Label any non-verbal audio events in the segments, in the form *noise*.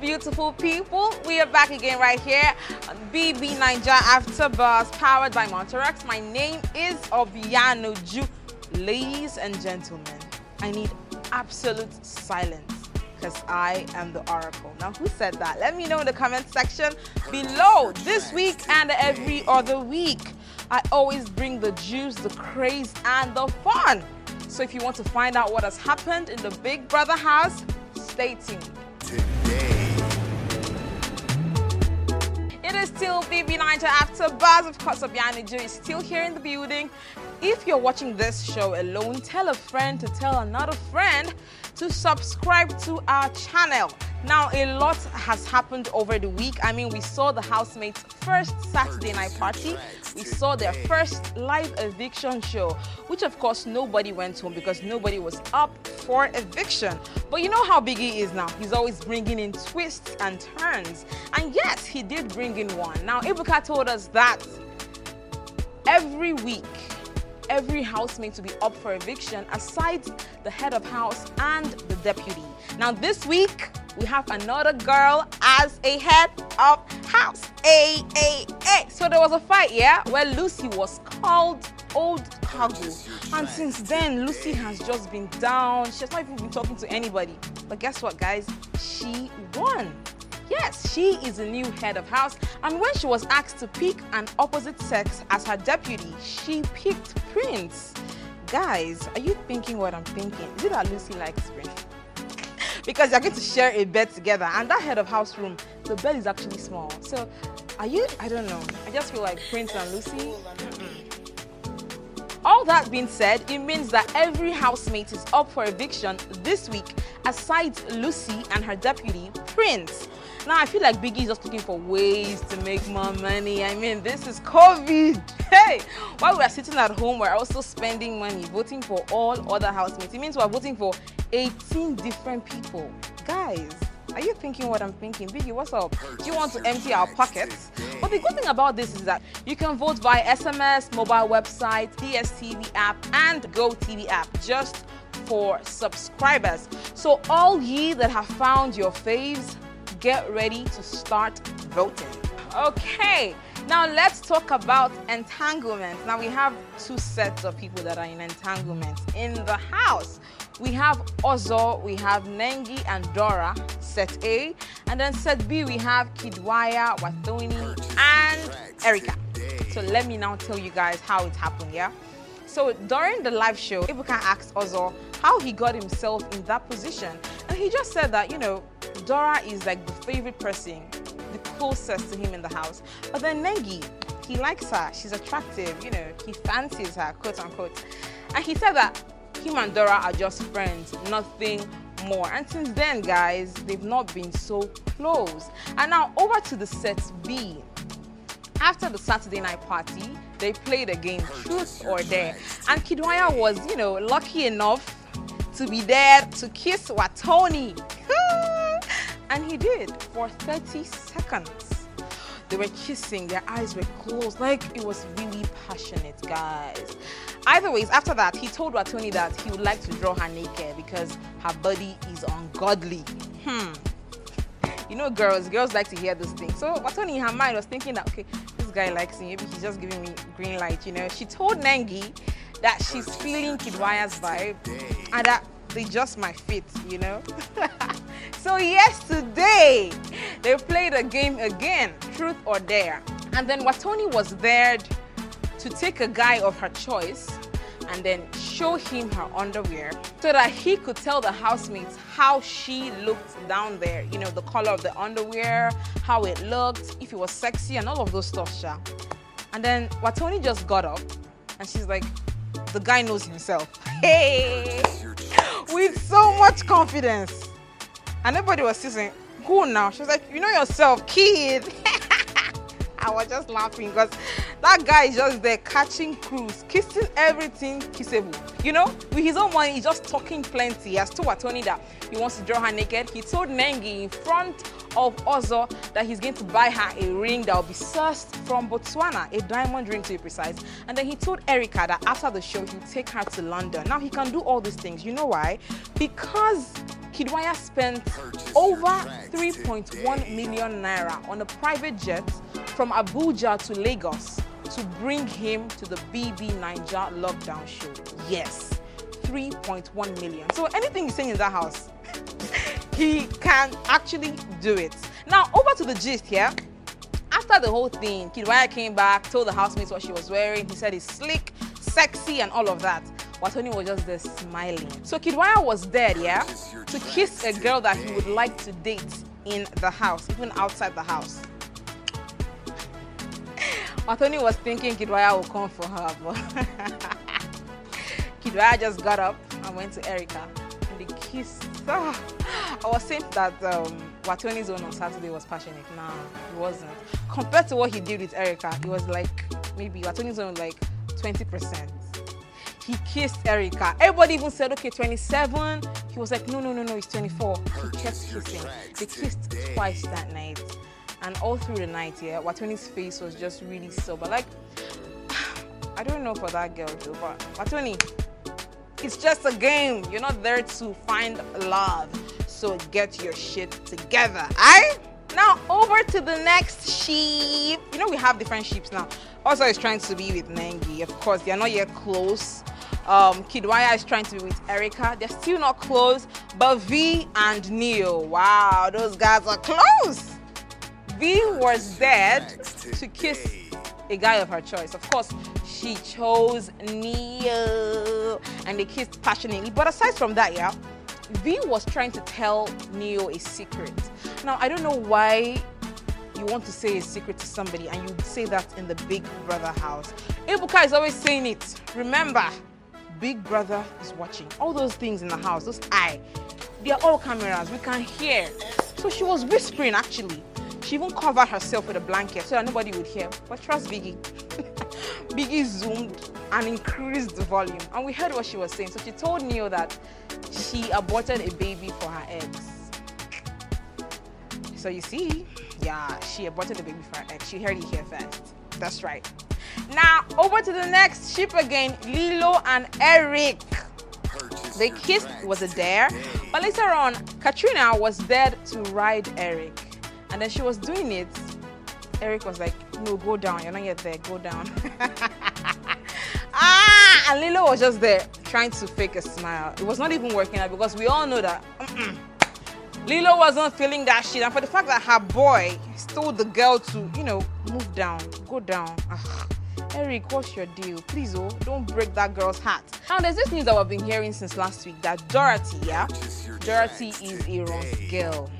beautiful people. We are back again right here on BBNaija After Buzz, powered by Monterex. My name is Obiano Ju. Ladies and gentlemen, I need absolute silence because I am the oracle. Now, who said that? Let me know in the comment section below. This week and every other week, I always bring the juice, the craze, and the fun. So if you want to find out what has happened in the Big Brother house, stay tuned. It is still BBNaija after Buzz. Of course, Obiano Joe is still here in the building. If you're watching this show alone, tell a friend to tell another friend to subscribe to our channel. Now, a lot has happened over the week. I mean, we saw the housemates' first Saturday night party. We saw their first live eviction show, which of course nobody went home because nobody was up for eviction. But you know how Biggie is now. He's always bringing in twists and turns. And yes, he did bring in one. Now, Ebuka told us that every week, every housemate to be up for eviction aside the head of house and the deputy. Now this week, we have another girl as a head of house. A, A, A. So there was a fight, yeah, where Lucy was called old cargo. And since then, Lucy has just been down. She has not even been talking to anybody. But guess what, guys? She won. Yes, she is the new head of house, and when she was asked to pick an opposite sex as her deputy, she picked Prince. Guys, are you thinking what I'm thinking? Is it that Lucy likes Prince? *laughs* because you're going to share a bed together, and that head of house room, the bed is actually small. So, are you? I don't know. I just feel like Prince and Lucy. All that being said, it means that every housemate is up for eviction this week, aside Lucy and her deputy, Prince. Now, I feel like Biggie is just looking for ways to make more money. I mean, this is COVID. *laughs* Hey, while we are sitting at home, we're also spending money voting for all other housemates. It means we're voting for 18 different people. Guys, are you thinking what I'm thinking? Biggie, what's up? Do you want to empty our pockets? But the good thing about this is that you can vote via SMS, mobile website, DSTV app, and GoTV app just for subscribers. So all ye that have found your faves, get ready to start voting. Okay, now let's talk about entanglement. Now we have two sets of people that are in entanglement in the house. We have Ozo, we have Nengi and Dora, set A. And then set B, we have Kiddwaya, Wathoni, and Erica. So let me now tell you guys how it happened, yeah? So during the live show, Ebuka asked Ozo how he got himself in that position. And he just said that, you know, Dora is like the favorite person, the closest to him in the house. But then Nengi, he likes her, she's attractive, you know, he fancies her, quote unquote. And he said that him and Dora are just friends, nothing more. And since then, guys, they've not been so close. And now over to the set B. After the Saturday night party, they played a game, Truth or Dare. And Kiddwaya was, you know, lucky enough to be there to kiss Wathoni. And he did for 30 seconds. They were kissing, their eyes were closed, like it was really passionate, guys. Either ways, after that, he told Wathoni that he would like to draw her naked because her body is ungodly. Hmm. You know, girls, girls like to hear those things. So Wathoni in her mind was thinking that, okay, this guy likes me, maybe he's just giving me green light, you know. She told Nengi that she's feeling Kiddwaya's vibe and that they just might fit, you know. *laughs* so yesterday, they played a game again, truth or dare. And then Wathoni was there to take a guy of her choice and then show him her underwear so that he could tell the housemates how she looked down there. You know, the color of the underwear, how it looked, if it was sexy, and all of those stuff, Sha. And then Wathoni just got up and she's like, the guy knows himself. *laughs* Hey! With so much confidence. And everybody was saying, who now? She was like, you know yourself, kid. *laughs* I was just laughing because that guy is just there catching crews, kissing everything kissable. You know, with his own money, he's just talking plenty. He has told Wathoni that he wants to draw her naked. He told Nengi in front of Ozo that he's going to buy her a ring that will be sourced from Botswana, a diamond ring to be precise. And then he told Erica that after the show, he'll take her to London. Now, he can do all these things. You know why? Because Kiddwaya spent over 3.1 million naira on a private jet from Abuja to Lagos to bring him to the BBNaija lockdown show. Yes, 3.1 million. So anything he's saying in that house, *laughs* he can actually do it. Now, over to the gist here. After the whole thing, Kiddwaya came back, told the housemates what she was wearing. He said it's slick, sexy, and all of that. Wathoni was just there smiling. So Kiddwaya was there, yeah, to kiss a girl that he would like to date in the house, even outside the house. Wathoni was thinking Kiddwaya would come for her, but *laughs* Kiddwaya just got up and went to Erica and they kissed. Oh, I was saying that um, Wathoni's own on Saturday was passionate. Nah, it wasn't. Compared to what he did with Erica, it was like maybe Wathoni's own like 20% he kissed Erica. Everybody even said, okay, 27. He was like, no, no, no, no, it's 24. He kept kissing. They kissed twice that night. And all through the night, yeah, Wathoni's face was just really sober. Like, *sighs* I don't know for that girl though, but Wathoni, it's just a game. You're not there to find love. So get your shit together, alright? Now over to the next sheep. You know we have different sheeps now. Ozo is trying to be with Nengi. Of course, they are not yet close. Um, Kiddwaya is trying to be with Erica. They're still not close, but Vee and Neo, wow, those guys are close. Vee was there to kiss a guy of her choice. Of course, she chose Neo, and they kissed passionately. But aside from that, yeah, Vee was trying to tell Neo a secret. Now, I don't know why you want to say a secret to somebody and you say that in the big brother house. Ebuka is always saying it. Remember, big brother is watching. All those things in the house, those eye, they are all cameras. We can hear. So she was whispering actually. She even covered herself with a blanket so that nobody would hear. But trust Biggie. *laughs* Biggie zoomed and increased the volume. And we heard what she was saying. So she told Neo that she aborted a baby for her ex. So you see, yeah, she aborted a baby for her ex. She heard it here first. That's right. Now, over to the next ship again, Lilo and Eric. The kiss was a dare, but later on, Katrina was there to ride Eric. And then she was doing it. Eric was like, no, go down. You're not yet there. Go down. *laughs* ah, and Lilo was just there trying to fake a smile. It was not even working out because we all know that mm -mm, Lilo wasn't feeling that shit. And for the fact that her boy told the girl to, you know, move down, go down. Ugh. Eric, what's your deal? Please, oh, don't break that girl's heart. Now, there's this news that we've been hearing since last week that Dorothy, yeah, Dorothy is a Ron's girl.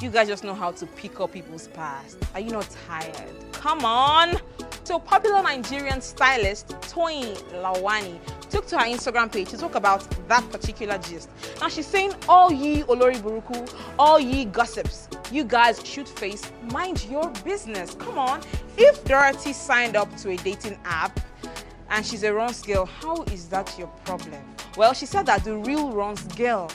You guys just know how to pick up people's past. Are you not tired? Come on! So, popular Nigerian stylist Toyin Lawani took to her Instagram page to talk about that particular gist. Now, she's saying, All ye Olori Buruku, all ye gossips, you guys should face mind your business. Come on. If Dorothy signed up to a dating app and she's a Ron's girl, how is that your problem? Well, she said that the real Ron's girl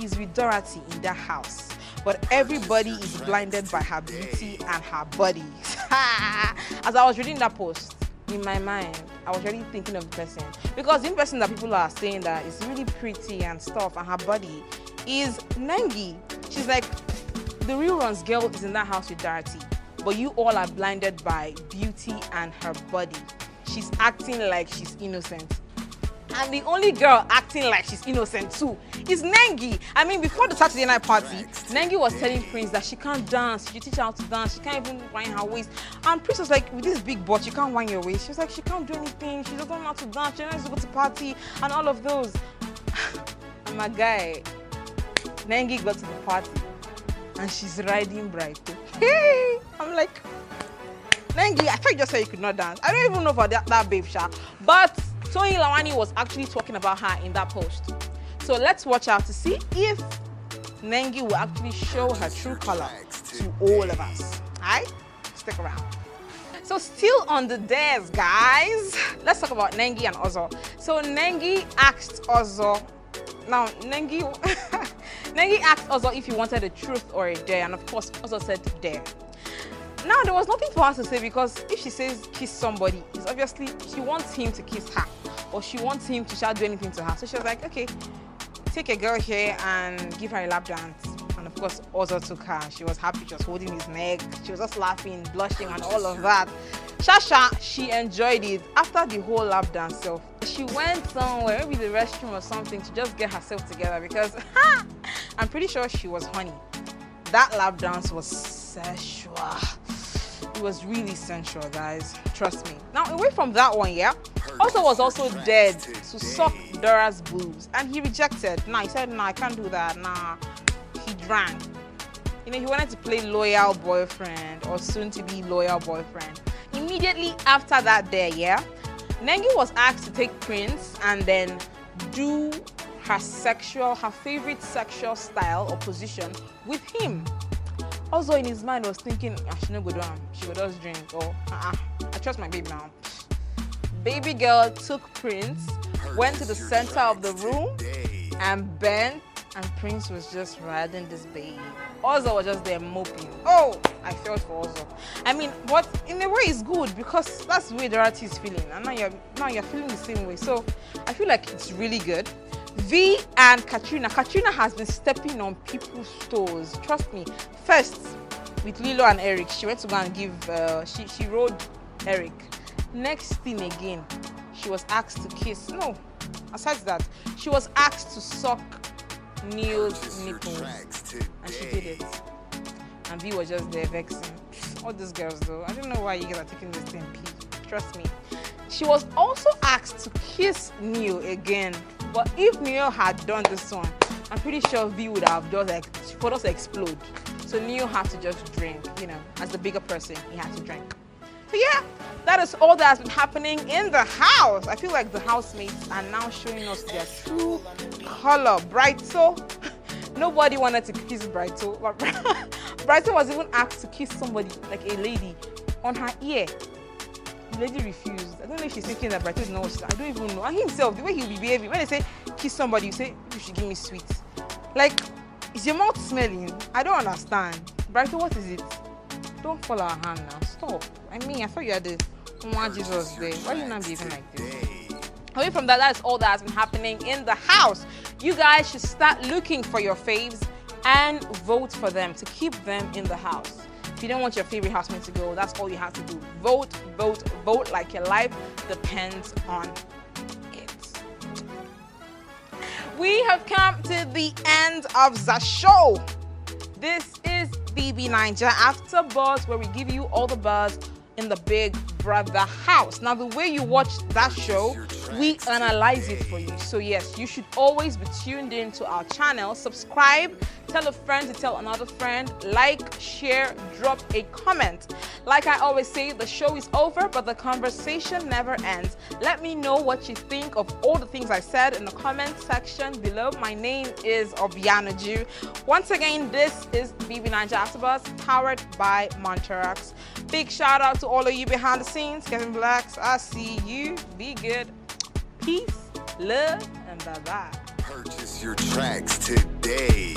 is with Dorothy in that house but everybody is blinded by her beauty and her body. *laughs* As I was reading that post, in my mind, I was really thinking of the person. Because the person that people are saying that is really pretty and stuff and her body is Nengi. She's like, the real Ron's girl is in that house with Dorothy, but you all are blinded by beauty and her body. She's acting like she's innocent. And the only girl acting like she's innocent too is Nengi. I mean, before the Saturday night party, Nengi was telling Prince that she can't dance. She teach her how to dance. She can't even wind her waist. And Prince was like, with this big butt, you can't wind your waist. She was like, she can't do anything. She doesn't know how to dance. She doesn't know how to go to party and all of those. *laughs* and my guy, Nengi got to the party and she's riding bright. Hey, I'm like, Nengi, I thought you just said you could not dance. I don't even know for that, that babe, Sha. But Toyin Lawani was actually talking about her in that post. So let's watch out to see if Nengi will actually show her true color to all of us. Alright? Stick around. So still on the dares, guys. Let's talk about Nengi and Ozo. So Nengi asked Ozo now, Nengi, *laughs* Nengi asked Ozo if he wanted a truth or a dare, and of course, Ozo said dare. Now, there was nothing for her to say because if she says kiss somebody, it's obviously she wants him to kiss her or she wants him to do anything to her. So she was like, okay, take a girl here and give her a lap dance. And of course, Ozo took her. She was happy, was holding his neck, she was just laughing, blushing, and all of that. Shasha, she enjoyed it. After the whole lap dance, so she went somewhere, maybe the restroom or something, to just get herself together because *laughs* I'm pretty sure she was honey. That lap dance was sensual. It was really sensual, guys. Trust me. Now, away from that one, yeah, Ozo was also dead to suck Dora's boobs, and he rejected. Nah, he said, nah, I can't do that. Nah, he drank. You know, he wanted to play loyal boyfriend or soon to be loyal boyfriend. Immediately after that day, yeah, Nengi was asked to take Prince and then do her sexual, her favorite sexual style or position with him. Ozo in his mind was thinking, ah, she no go do she would just drink or uh-uh, I trust my baby now. Baby girl took Prince, went to the center of the room and bent and Prince was just riding this baby. Ozo was just there moping. Oh, I felt for Ozo. I mean, but in a way it's good because that's the way Dorothy is feeling. And now you're now you're feeling the same way. So I feel like it's really good. Vee and Katrina. Katrina has been stepping on people's toes. Trust me. First, with Lilo and Eric, she went to go and give. Uh, she she rode Eric. Next thing again, she was asked to kiss. No, aside that, she was asked to suck Neo's nipples, and she did it. And Vee was just there vexing. All these girls, though, I don't know why you guys are taking this thing. Please, trust me. She was also asked to kiss Neo again, but if Neo had done this one, I'm pretty sure Vee would have just like for us to explode. So Neo had to just drink, you know, as the bigger person, he had to drink. Yeah, that is all that has been happening in the house. I feel like the housemates are now showing us their true color. Brighto, *laughs* nobody wanted to kiss Brighto. *laughs* Brighto was even asked to kiss somebody, like a lady, on her ear. The lady refused. I don't know if she's thinking that Brighto knows. I don't even know. And himself, the way he'll be behaving, when they say kiss somebody, you say you should give me sweets. Like, is your mouth smelling? I don't understand. Brighto, what is it? Don't follow our hand now. Stop. I mean, I thought you had the one Jesus there. Why are you not behaving like this? Away from that, that's all that has been happening in the house. You guys should start looking for your faves and vote for them to keep them in the house. If you don't want your favorite housemate to go, that's all you have to do. Vote, vote, vote like your life depends on it. We have come to the end of the show. This is BBNaija After Buzz, where we give you all the buzz in the Big Brother house. Now, the way you watch that show, we analyze it for you. So, yes, you should always be tuned in to our channel. Subscribe, tell a friend to tell another friend, like, share, drop a comment. Like I always say, the show is over, but the conversation never ends. Let me know what you think of all the things I said in the comment section below. My name is Obianoju. Once again, this is BBNaija Afterbuzz, powered by Monterox. Big shout out to all of you behind the scenes, Kevin Blacks. I see you. Be good. Peace, love, and bye bye. Purchase your tracks today.